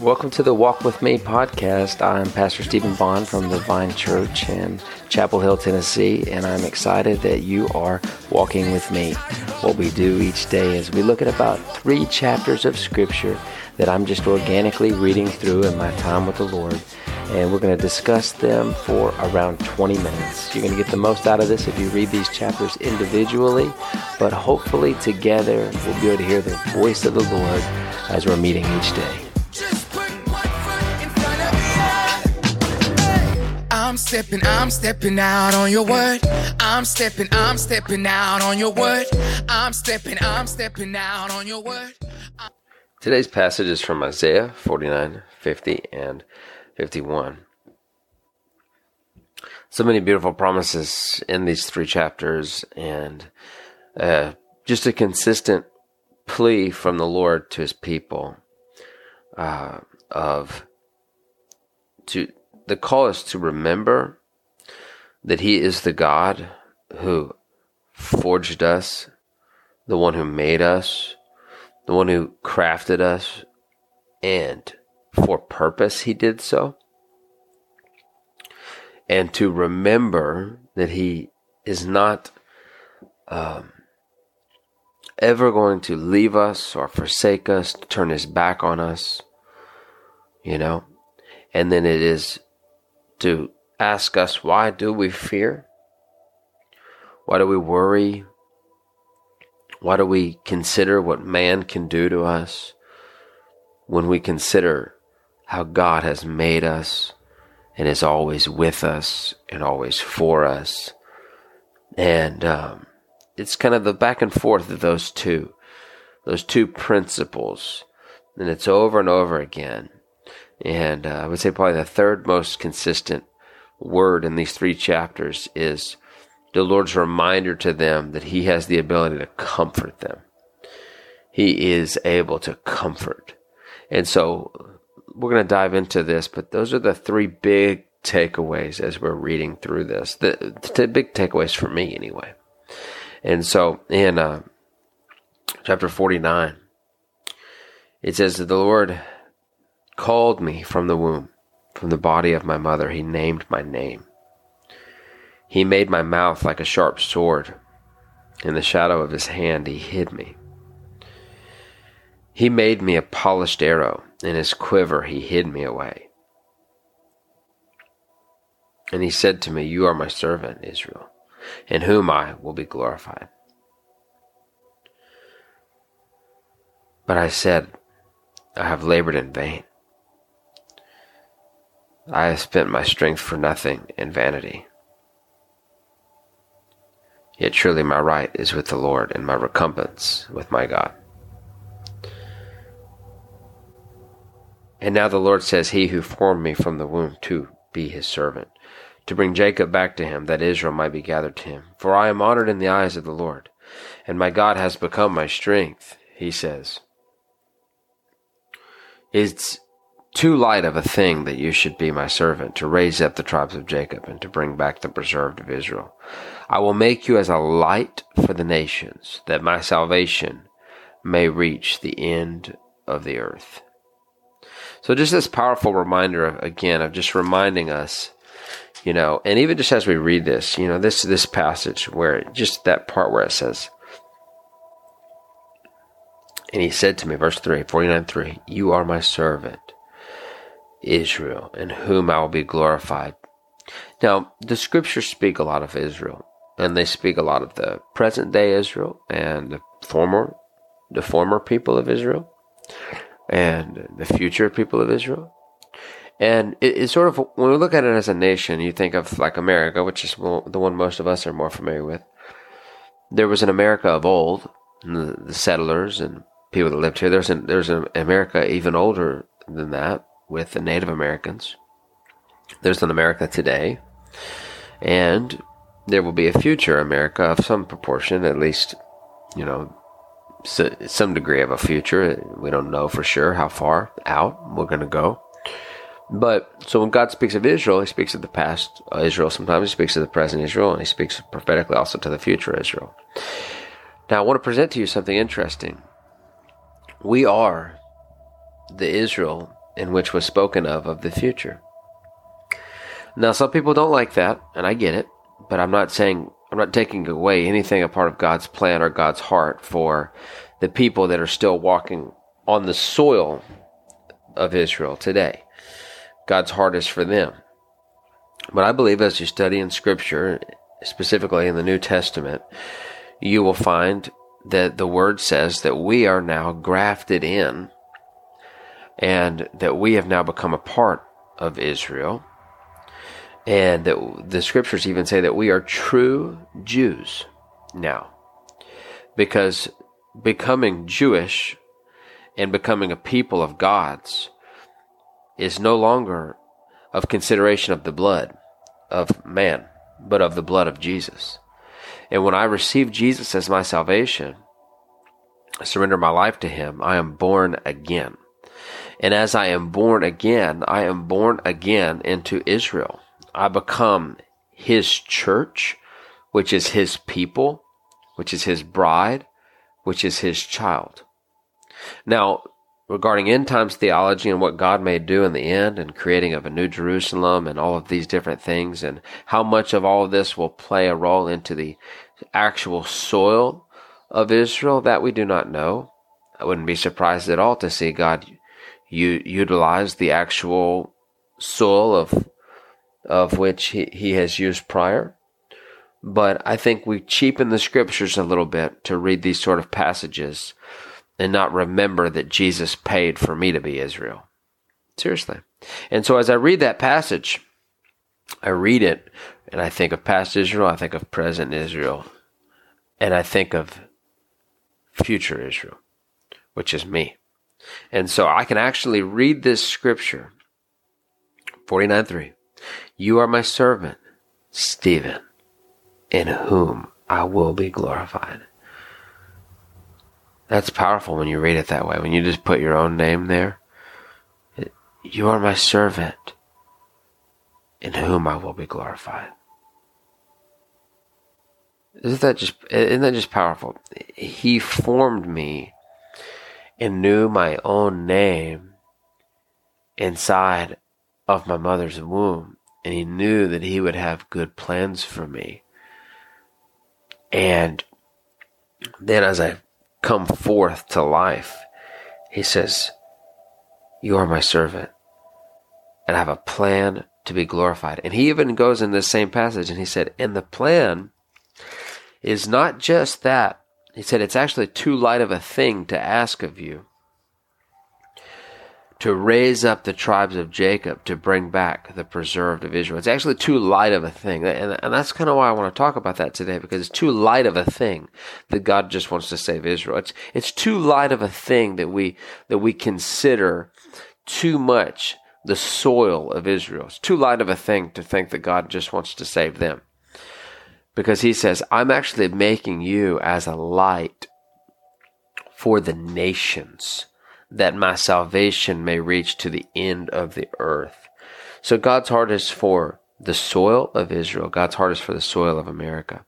Welcome to the Walk With Me podcast. I'm Pastor Stephen Bond from the Vine Church in Chapel Hill, Tennessee, and I'm excited that you are walking with me. What we do each day is we look at about three chapters of Scripture that I'm just organically reading through in my time with the Lord and we're going to discuss them for around 20 minutes. You're going to get the most out of this if you read these chapters individually, but hopefully together we'll be able to hear the voice of the Lord as we're meeting each day. I'm stepping, I'm stepping out on your word. I'm stepping, I'm stepping out on your word. I'm stepping, I'm stepping out on your word. Today's passage is from Isaiah 49, 50, and 51. So many beautiful promises in these three chapters, and uh, just a consistent plea from the Lord to his people uh, of to the call is to remember that he is the God who forged us, the one who made us, the one who crafted us, and for purpose he did so. And to remember that he is not um, ever going to leave us or forsake us, turn his back on us, you know. And then it is to ask us, why do we fear? Why do we worry? Why do we consider what man can do to us when we consider how God has made us and is always with us and always for us. And um, it's kind of the back and forth of those two, those two principles. And it's over and over again. And uh, I would say probably the third most consistent word in these three chapters is the Lord's reminder to them that He has the ability to comfort them. He is able to comfort. And so we're going to dive into this, but those are the three big takeaways as we're reading through this. The, the big takeaways for me, anyway. And so in uh, chapter 49, it says that the Lord called me from the womb, from the body of my mother. He named my name. He made my mouth like a sharp sword. In the shadow of his hand, he hid me. He made me a polished arrow. In his quiver he hid me away. And he said to me, You are my servant, Israel, in whom I will be glorified. But I said, I have labored in vain. I have spent my strength for nothing in vanity. Yet surely my right is with the Lord, and my recompense with my God. And now the Lord says, He who formed me from the womb to be his servant, to bring Jacob back to him, that Israel might be gathered to him. For I am honored in the eyes of the Lord, and my God has become my strength, he says. It's too light of a thing that you should be my servant, to raise up the tribes of Jacob, and to bring back the preserved of Israel. I will make you as a light for the nations, that my salvation may reach the end of the earth. So just this powerful reminder of, again, of just reminding us, you know, and even just as we read this, you know, this, this passage where just that part where it says, and he said to me, verse 3, 49 3, You are my servant, Israel, in whom I will be glorified. Now, the scriptures speak a lot of Israel, and they speak a lot of the present day Israel and the former, the former people of Israel and the future people of Israel. And it, it's sort of, when we look at it as a nation, you think of like America, which is the one most of us are more familiar with. There was an America of old, the, the settlers and people that lived here. There's an, there's an America even older than that with the Native Americans. There's an America today. And there will be a future America of some proportion, at least, you know, some degree of a future. We don't know for sure how far out we're going to go. But so when God speaks of Israel, He speaks of the past uh, Israel. Sometimes He speaks of the present Israel, and He speaks prophetically also to the future Israel. Now, I want to present to you something interesting. We are the Israel in which was spoken of of the future. Now, some people don't like that, and I get it, but I'm not saying, I'm not taking away anything a part of God's plan or God's heart for the people that are still walking on the soil of Israel today. God's heart is for them. But I believe as you study in Scripture, specifically in the New Testament, you will find that the Word says that we are now grafted in and that we have now become a part of Israel. And that the Scriptures even say that we are true Jews now. Because becoming Jewish and becoming a people of God's is no longer of consideration of the blood of man, but of the blood of Jesus. And when I receive Jesus as my salvation, I surrender my life to Him, I am born again. And as I am born again, I am born again into Israel. I become His church, which is His people, which is His bride, which is His child. Now, regarding end times theology and what God may do in the end and creating of a new Jerusalem and all of these different things and how much of all of this will play a role into the actual soil of Israel that we do not know. I wouldn't be surprised at all to see God u- utilize the actual soil of of which he, he has used prior. But I think we cheapen the scriptures a little bit to read these sort of passages and not remember that Jesus paid for me to be Israel. Seriously. And so as I read that passage, I read it and I think of past Israel, I think of present Israel, and I think of future Israel, which is me. And so I can actually read this scripture 49 3. You are my servant, Stephen, in whom I will be glorified. That's powerful when you read it that way. When you just put your own name there. You are my servant, in whom I will be glorified. Isn't that just isn't that just powerful? He formed me and knew my own name inside of my mother's womb, and he knew that he would have good plans for me. And then as I come forth to life. He says, You are my servant, and I have a plan to be glorified. And he even goes in this same passage and he said, And the plan is not just that. He said, It's actually too light of a thing to ask of you to raise up the tribes of Jacob to bring back the preserved of Israel. It's actually too light of a thing. And, and that's kind of why I want to talk about that today because it's too light of a thing that God just wants to save Israel. It's, it's too light of a thing that we, that we consider too much the soil of Israel. It's too light of a thing to think that God just wants to save them. Because he says, I'm actually making you as a light for the nations that my salvation may reach to the end of the earth. So God's heart is for the soil of Israel. God's heart is for the soil of America.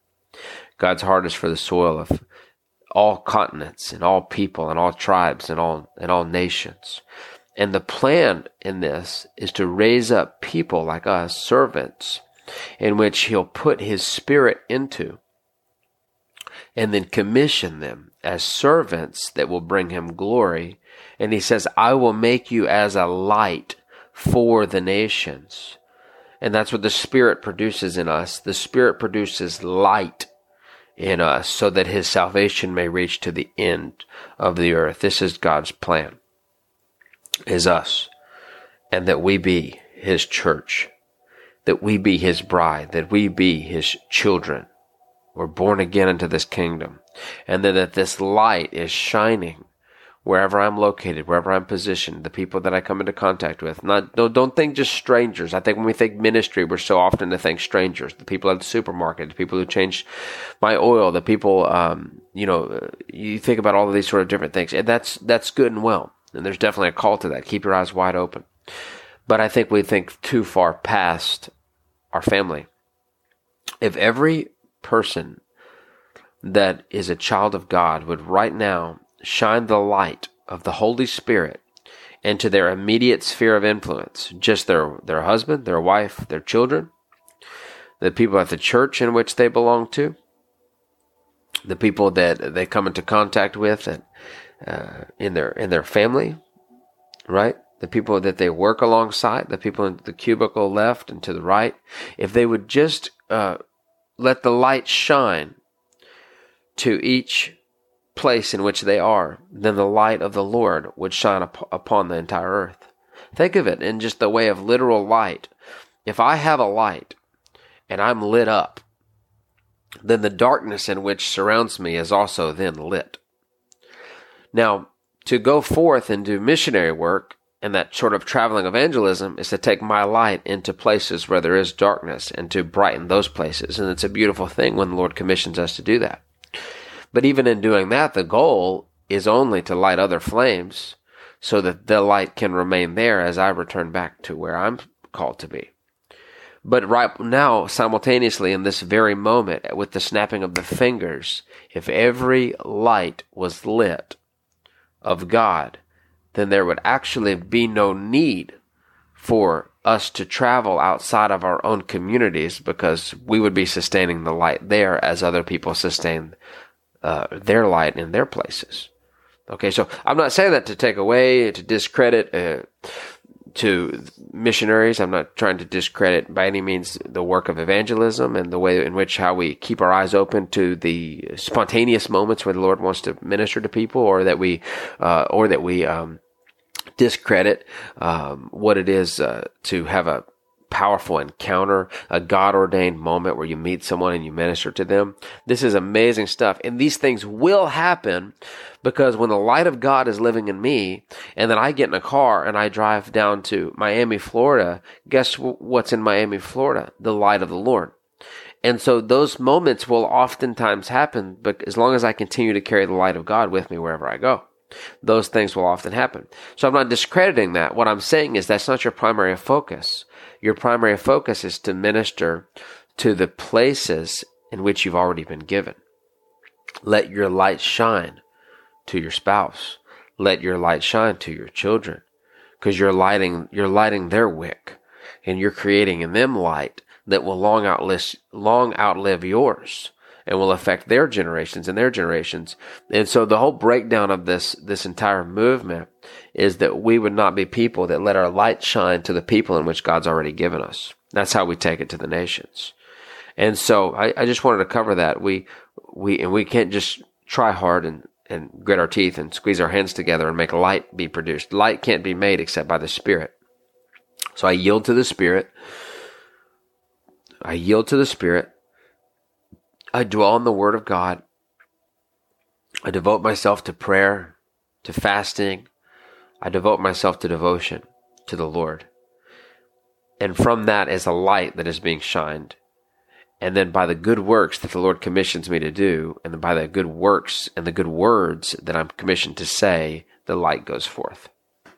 God's heart is for the soil of all continents and all people and all tribes and all and all nations. And the plan in this is to raise up people like us, servants, in which he'll put his spirit into and then commission them as servants that will bring him glory and he says, I will make you as a light for the nations. And that's what the Spirit produces in us. The Spirit produces light in us so that his salvation may reach to the end of the earth. This is God's plan, is us. And that we be his church, that we be his bride, that we be his children. We're born again into this kingdom. And then that this light is shining wherever I'm located, wherever I'm positioned, the people that I come into contact with. Not don't, don't think just strangers. I think when we think ministry, we're so often to think strangers, the people at the supermarket, the people who change my oil, the people, um, you know, you think about all of these sort of different things, and that's that's good and well. And there's definitely a call to that. Keep your eyes wide open. But I think we think too far past our family. If every person that is a child of God would right now shine the light of the Holy Spirit into their immediate sphere of influence, just their, their husband, their wife, their children, the people at the church in which they belong to, the people that they come into contact with and uh, in their in their family, right? The people that they work alongside, the people in the cubicle left and to the right, if they would just uh, let the light shine to each place in which they are, then the light of the Lord would shine up upon the entire earth. Think of it in just the way of literal light. If I have a light and I'm lit up, then the darkness in which surrounds me is also then lit. Now, to go forth and do missionary work and that sort of traveling evangelism is to take my light into places where there is darkness and to brighten those places. And it's a beautiful thing when the Lord commissions us to do that. But even in doing that, the goal is only to light other flames so that the light can remain there as I return back to where I'm called to be. But right now, simultaneously in this very moment, with the snapping of the fingers, if every light was lit of God, then there would actually be no need for us to travel outside of our own communities because we would be sustaining the light there as other people sustain uh, their light in their places. Okay, so I'm not saying that to take away, to discredit, uh, to missionaries. I'm not trying to discredit by any means the work of evangelism and the way in which how we keep our eyes open to the spontaneous moments where the Lord wants to minister to people, or that we, uh, or that we um, discredit um, what it is uh, to have a powerful encounter, a God ordained moment where you meet someone and you minister to them. This is amazing stuff. And these things will happen because when the light of God is living in me and then I get in a car and I drive down to Miami, Florida, guess what's in Miami, Florida? The light of the Lord. And so those moments will oftentimes happen, but as long as I continue to carry the light of God with me wherever I go those things will often happen. So I'm not discrediting that. What I'm saying is that's not your primary focus. Your primary focus is to minister to the places in which you've already been given. Let your light shine to your spouse. Let your light shine to your children because you're lighting, you're lighting their wick and you're creating in them light that will long outlive, long outlive yours and will affect their generations and their generations. And so the whole breakdown of this, this entire movement is that we would not be people that let our light shine to the people in which God's already given us. That's how we take it to the nations. And so I, I just wanted to cover that. We, we, and we can't just try hard and, and grit our teeth and squeeze our hands together and make light be produced. Light can't be made except by the Spirit. So I yield to the Spirit. I yield to the Spirit. I dwell in the Word of God. I devote myself to prayer, to fasting. I devote myself to devotion to the Lord. And from that is a light that is being shined. And then by the good works that the Lord commissions me to do, and by the good works and the good words that I'm commissioned to say, the light goes forth.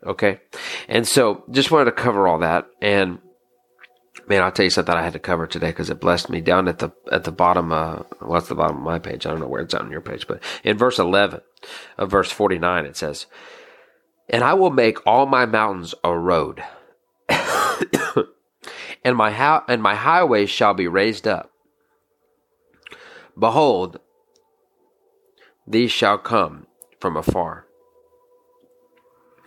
Okay? And so just wanted to cover all that. And Man, I'll tell you something I had to cover today because it blessed me. Down at the at the bottom, uh, what's the bottom of my page? I don't know where it's on your page, but in verse eleven of verse forty nine, it says, "And I will make all my mountains a road, and my how and my highways shall be raised up. Behold, these shall come from afar."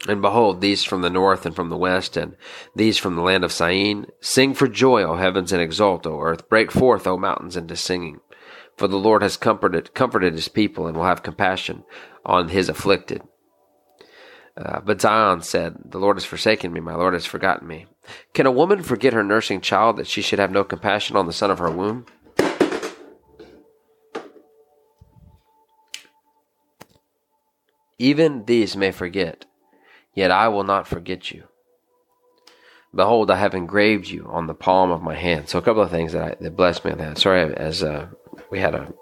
And behold, these from the north and from the west, and these from the land of Syene. Sing for joy, O heavens, and exult, O earth. Break forth, O mountains, into singing. For the Lord has comforted, comforted his people, and will have compassion on his afflicted. Uh, but Zion said, The Lord has forsaken me, my Lord has forgotten me. Can a woman forget her nursing child that she should have no compassion on the son of her womb? Even these may forget, Yet I will not forget you. Behold, I have engraved you on the palm of my hand. So a couple of things that, I, that blessed me on that. Sorry, as uh, we had a,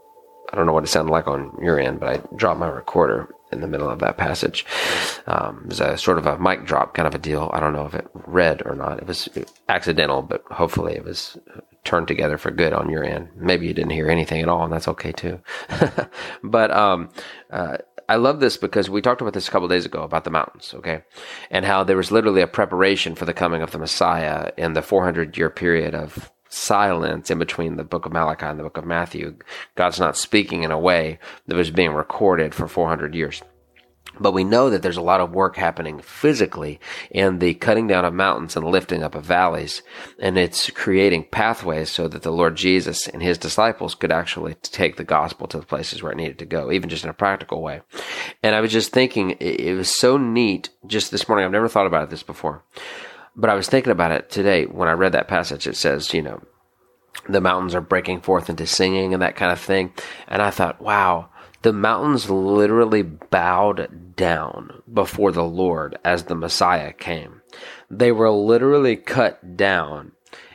I don't know what it sounded like on your end, but I dropped my recorder in the middle of that passage. Um, it was a sort of a mic drop kind of a deal. I don't know if it read or not. It was accidental, but hopefully it was turned together for good on your end. Maybe you didn't hear anything at all, and that's okay too. but um, uh, I love this because we talked about this a couple days ago about the mountains, okay? And how there was literally a preparation for the coming of the Messiah in the 400 year period of silence in between the book of Malachi and the book of Matthew. God's not speaking in a way that was being recorded for 400 years. But we know that there's a lot of work happening physically in the cutting down of mountains and lifting up of valleys. And it's creating pathways so that the Lord Jesus and his disciples could actually take the gospel to the places where it needed to go, even just in a practical way. And I was just thinking, it was so neat just this morning. I've never thought about this before. But I was thinking about it today when I read that passage. It says, you know, the mountains are breaking forth into singing and that kind of thing. And I thought, wow, the mountains literally bowed down before the Lord as the Messiah came. They were literally cut down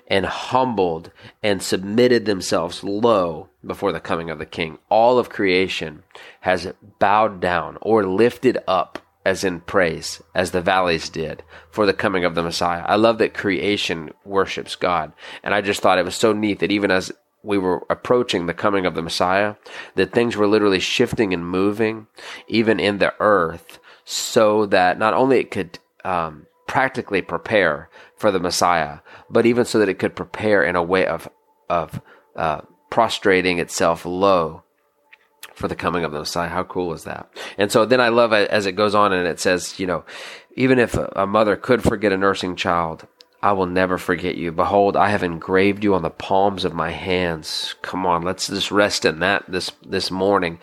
and humbled and submitted themselves low before the coming of the King. All of creation has bowed down or lifted up as in praise, as the valleys did for the coming of the Messiah. I love that creation worships God. And I just thought it was so neat that even as we were approaching the coming of the Messiah, that things were literally shifting and moving, even in the earth, so that not only it could um, practically prepare for the Messiah, but even so that it could prepare in a way of of uh, prostrating itself low for the coming of the Messiah. How cool is that? And so then I love it as it goes on and it says, you know, even if a mother could forget a nursing child, I will never forget you. Behold, I have engraved you on the palms of my hands. Come on, let's just rest in that this this morning.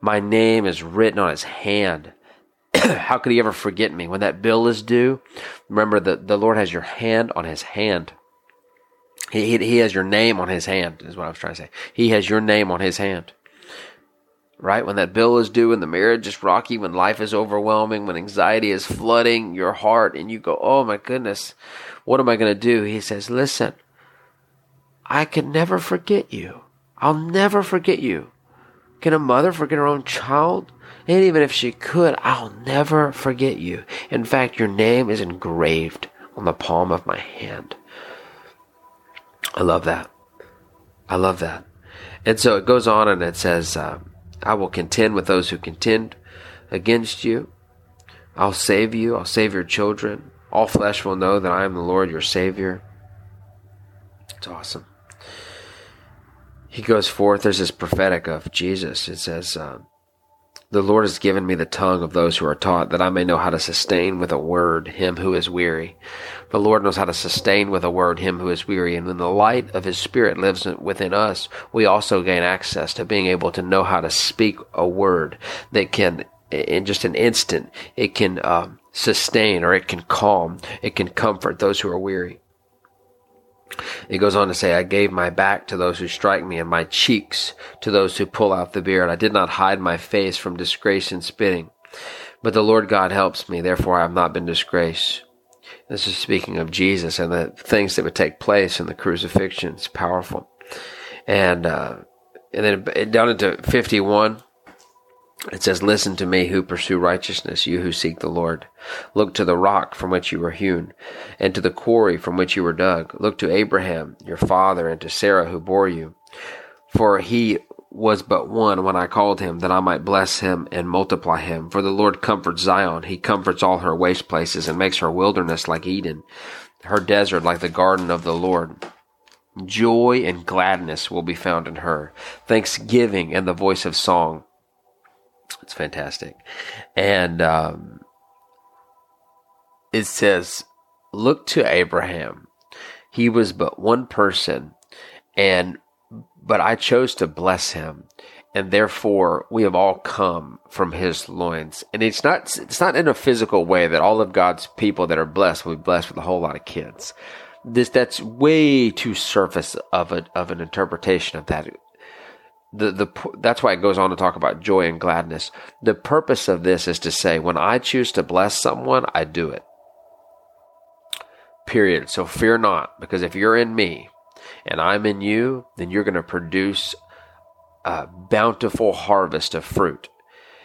My name is written on his hand. How could he ever forget me? When that bill is due, remember that the Lord has your hand on his hand. He, he, he has your name on his hand, is what I was trying to say. He has your name on his hand right? When that bill is due and the marriage is rocky, when life is overwhelming, when anxiety is flooding your heart and you go, oh my goodness, what am I going to do? He says, listen, I can never forget you. I'll never forget you. Can a mother forget her own child? And even if she could, I'll never forget you. In fact, your name is engraved on the palm of my hand. I love that. I love that. And so it goes on and it says, uh, I will contend with those who contend against you. I'll save you. I'll save your children. All flesh will know that I am the Lord your Savior. It's awesome. He goes forth. There's this prophetic of Jesus. It says, uh, the Lord has given me the tongue of those who are taught, that I may know how to sustain with a word him who is weary. The Lord knows how to sustain with a word him who is weary. And when the light of his Spirit lives within us, we also gain access to being able to know how to speak a word that can, in just an instant, it can um, sustain or it can calm, it can comfort those who are weary. He goes on to say, I gave my back to those who strike me, and my cheeks to those who pull out the beard. I did not hide my face from disgrace and spitting. But the Lord God helps me, therefore I have not been disgraced. This is speaking of Jesus and the things that would take place in the crucifixion. It's powerful. And, uh, and then down into 51, it says, Listen to me who pursue righteousness, you who seek the Lord. Look to the rock from which you were hewn, and to the quarry from which you were dug. Look to Abraham, your father, and to Sarah who bore you. For he was but one when I called him, that I might bless him and multiply him. For the Lord comforts Zion. He comforts all her waste places, and makes her wilderness like Eden, her desert like the garden of the Lord. Joy and gladness will be found in her, thanksgiving and the voice of song. It's fantastic. And um, it says, Look to Abraham. He was but one person, and but I chose to bless him and therefore we have all come from his loins. And it's not it's not in a physical way that all of God's people that are blessed will be blessed with a whole lot of kids. This that's way too surface of a of an interpretation of that the, the that's why it goes on to talk about joy and gladness. The purpose of this is to say when I choose to bless someone, I do it. Period. So fear not, because if you're in me and I'm in you, then you're going to produce a bountiful harvest of fruit.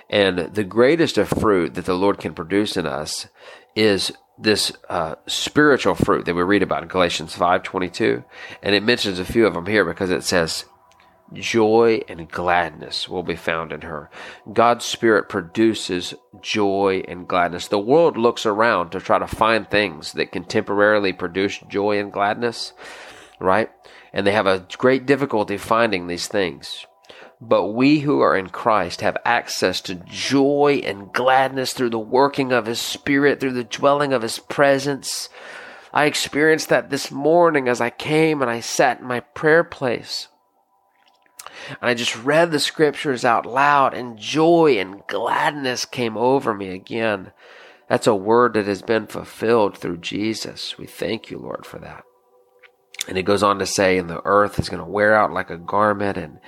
And the greatest of fruit that the Lord can produce in us is this uh, spiritual fruit that we read about in Galatians 5:22, and it mentions a few of them here because it says joy and gladness will be found in her. God's Spirit produces joy and gladness. The world looks around to try to find things that can temporarily produce joy and gladness, right? And they have a great difficulty finding these things. But we who are in Christ have access to joy and gladness through the working of His Spirit, through the dwelling of His presence. I experienced that this morning as I came and I sat in my prayer place. And I just read the scriptures out loud, and joy and gladness came over me again. That's a word that has been fulfilled through Jesus. We thank you, Lord, for that. And it goes on to say, and the earth is going to wear out like a garment, and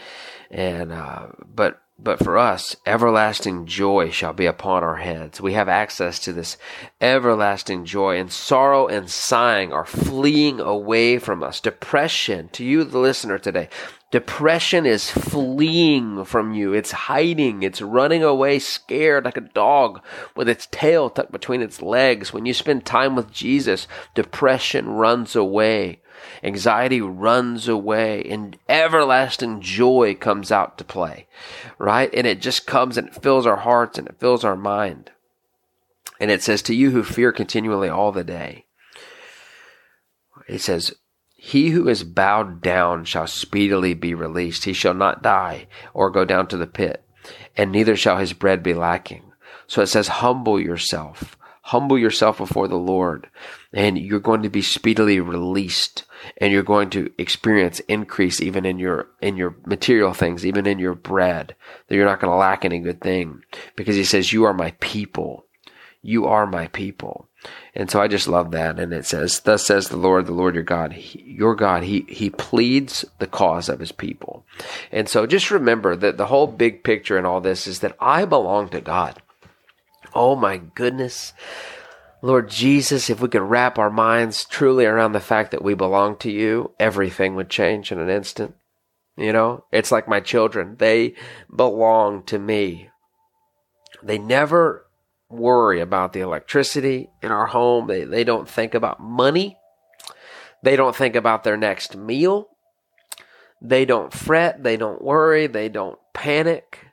and uh, but but for us, everlasting joy shall be upon our heads. We have access to this everlasting joy, and sorrow and sighing are fleeing away from us. Depression, to you, the listener today, depression is fleeing from you. It's hiding. It's running away scared like a dog with its tail tucked between its legs. When you spend time with Jesus, depression runs away. Anxiety runs away and everlasting joy comes out to play, right? And it just comes and it fills our hearts and it fills our mind. And it says, To you who fear continually all the day. It says, He who is bowed down shall speedily be released. He shall not die or go down to the pit, and neither shall his bread be lacking. So it says, Humble yourself humble yourself before the Lord and you're going to be speedily released and you're going to experience increase even in your in your material things even in your bread that you're not going to lack any good thing because he says you are my people. You are my people. And so I just love that and it says thus says the Lord the Lord your God he, your God he he pleads the cause of his people. And so just remember that the whole big picture in all this is that I belong to God Oh my goodness. Lord Jesus, if we could wrap our minds truly around the fact that we belong to you, everything would change in an instant. You know, it's like my children. They belong to me. They never worry about the electricity in our home. They, they don't think about money. They don't think about their next meal. They don't fret. They don't worry. They don't panic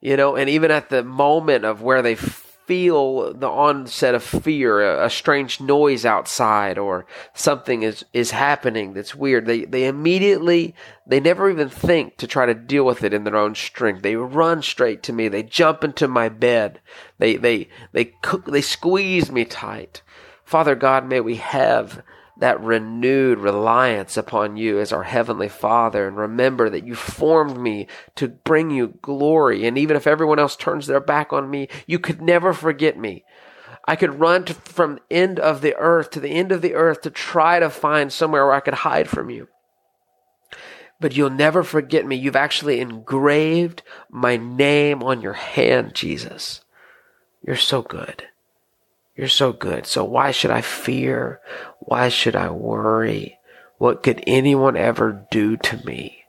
you know, and even at the moment of where they feel the onset of fear, a, a, strange noise outside or something is, is happening that's weird, they, they immediately, they never even think to try to deal with it in their own strength. They run straight to me. They jump into my bed. They, they, they cook, they squeeze me tight. Father God, may we have that renewed reliance upon you as our Heavenly Father and remember that you formed me to bring you glory. And even if everyone else turns their back on me, you could never forget me. I could run to, from end of the earth to the end of the earth to try to find somewhere where I could hide from you. But you'll never forget me. You've actually engraved my name on your hand, Jesus. You're so good. You're so good. So why should I fear? Why should I worry? What could anyone ever do to me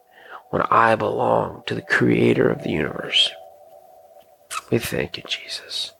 when I belong to the creator of the universe? We thank you, Jesus.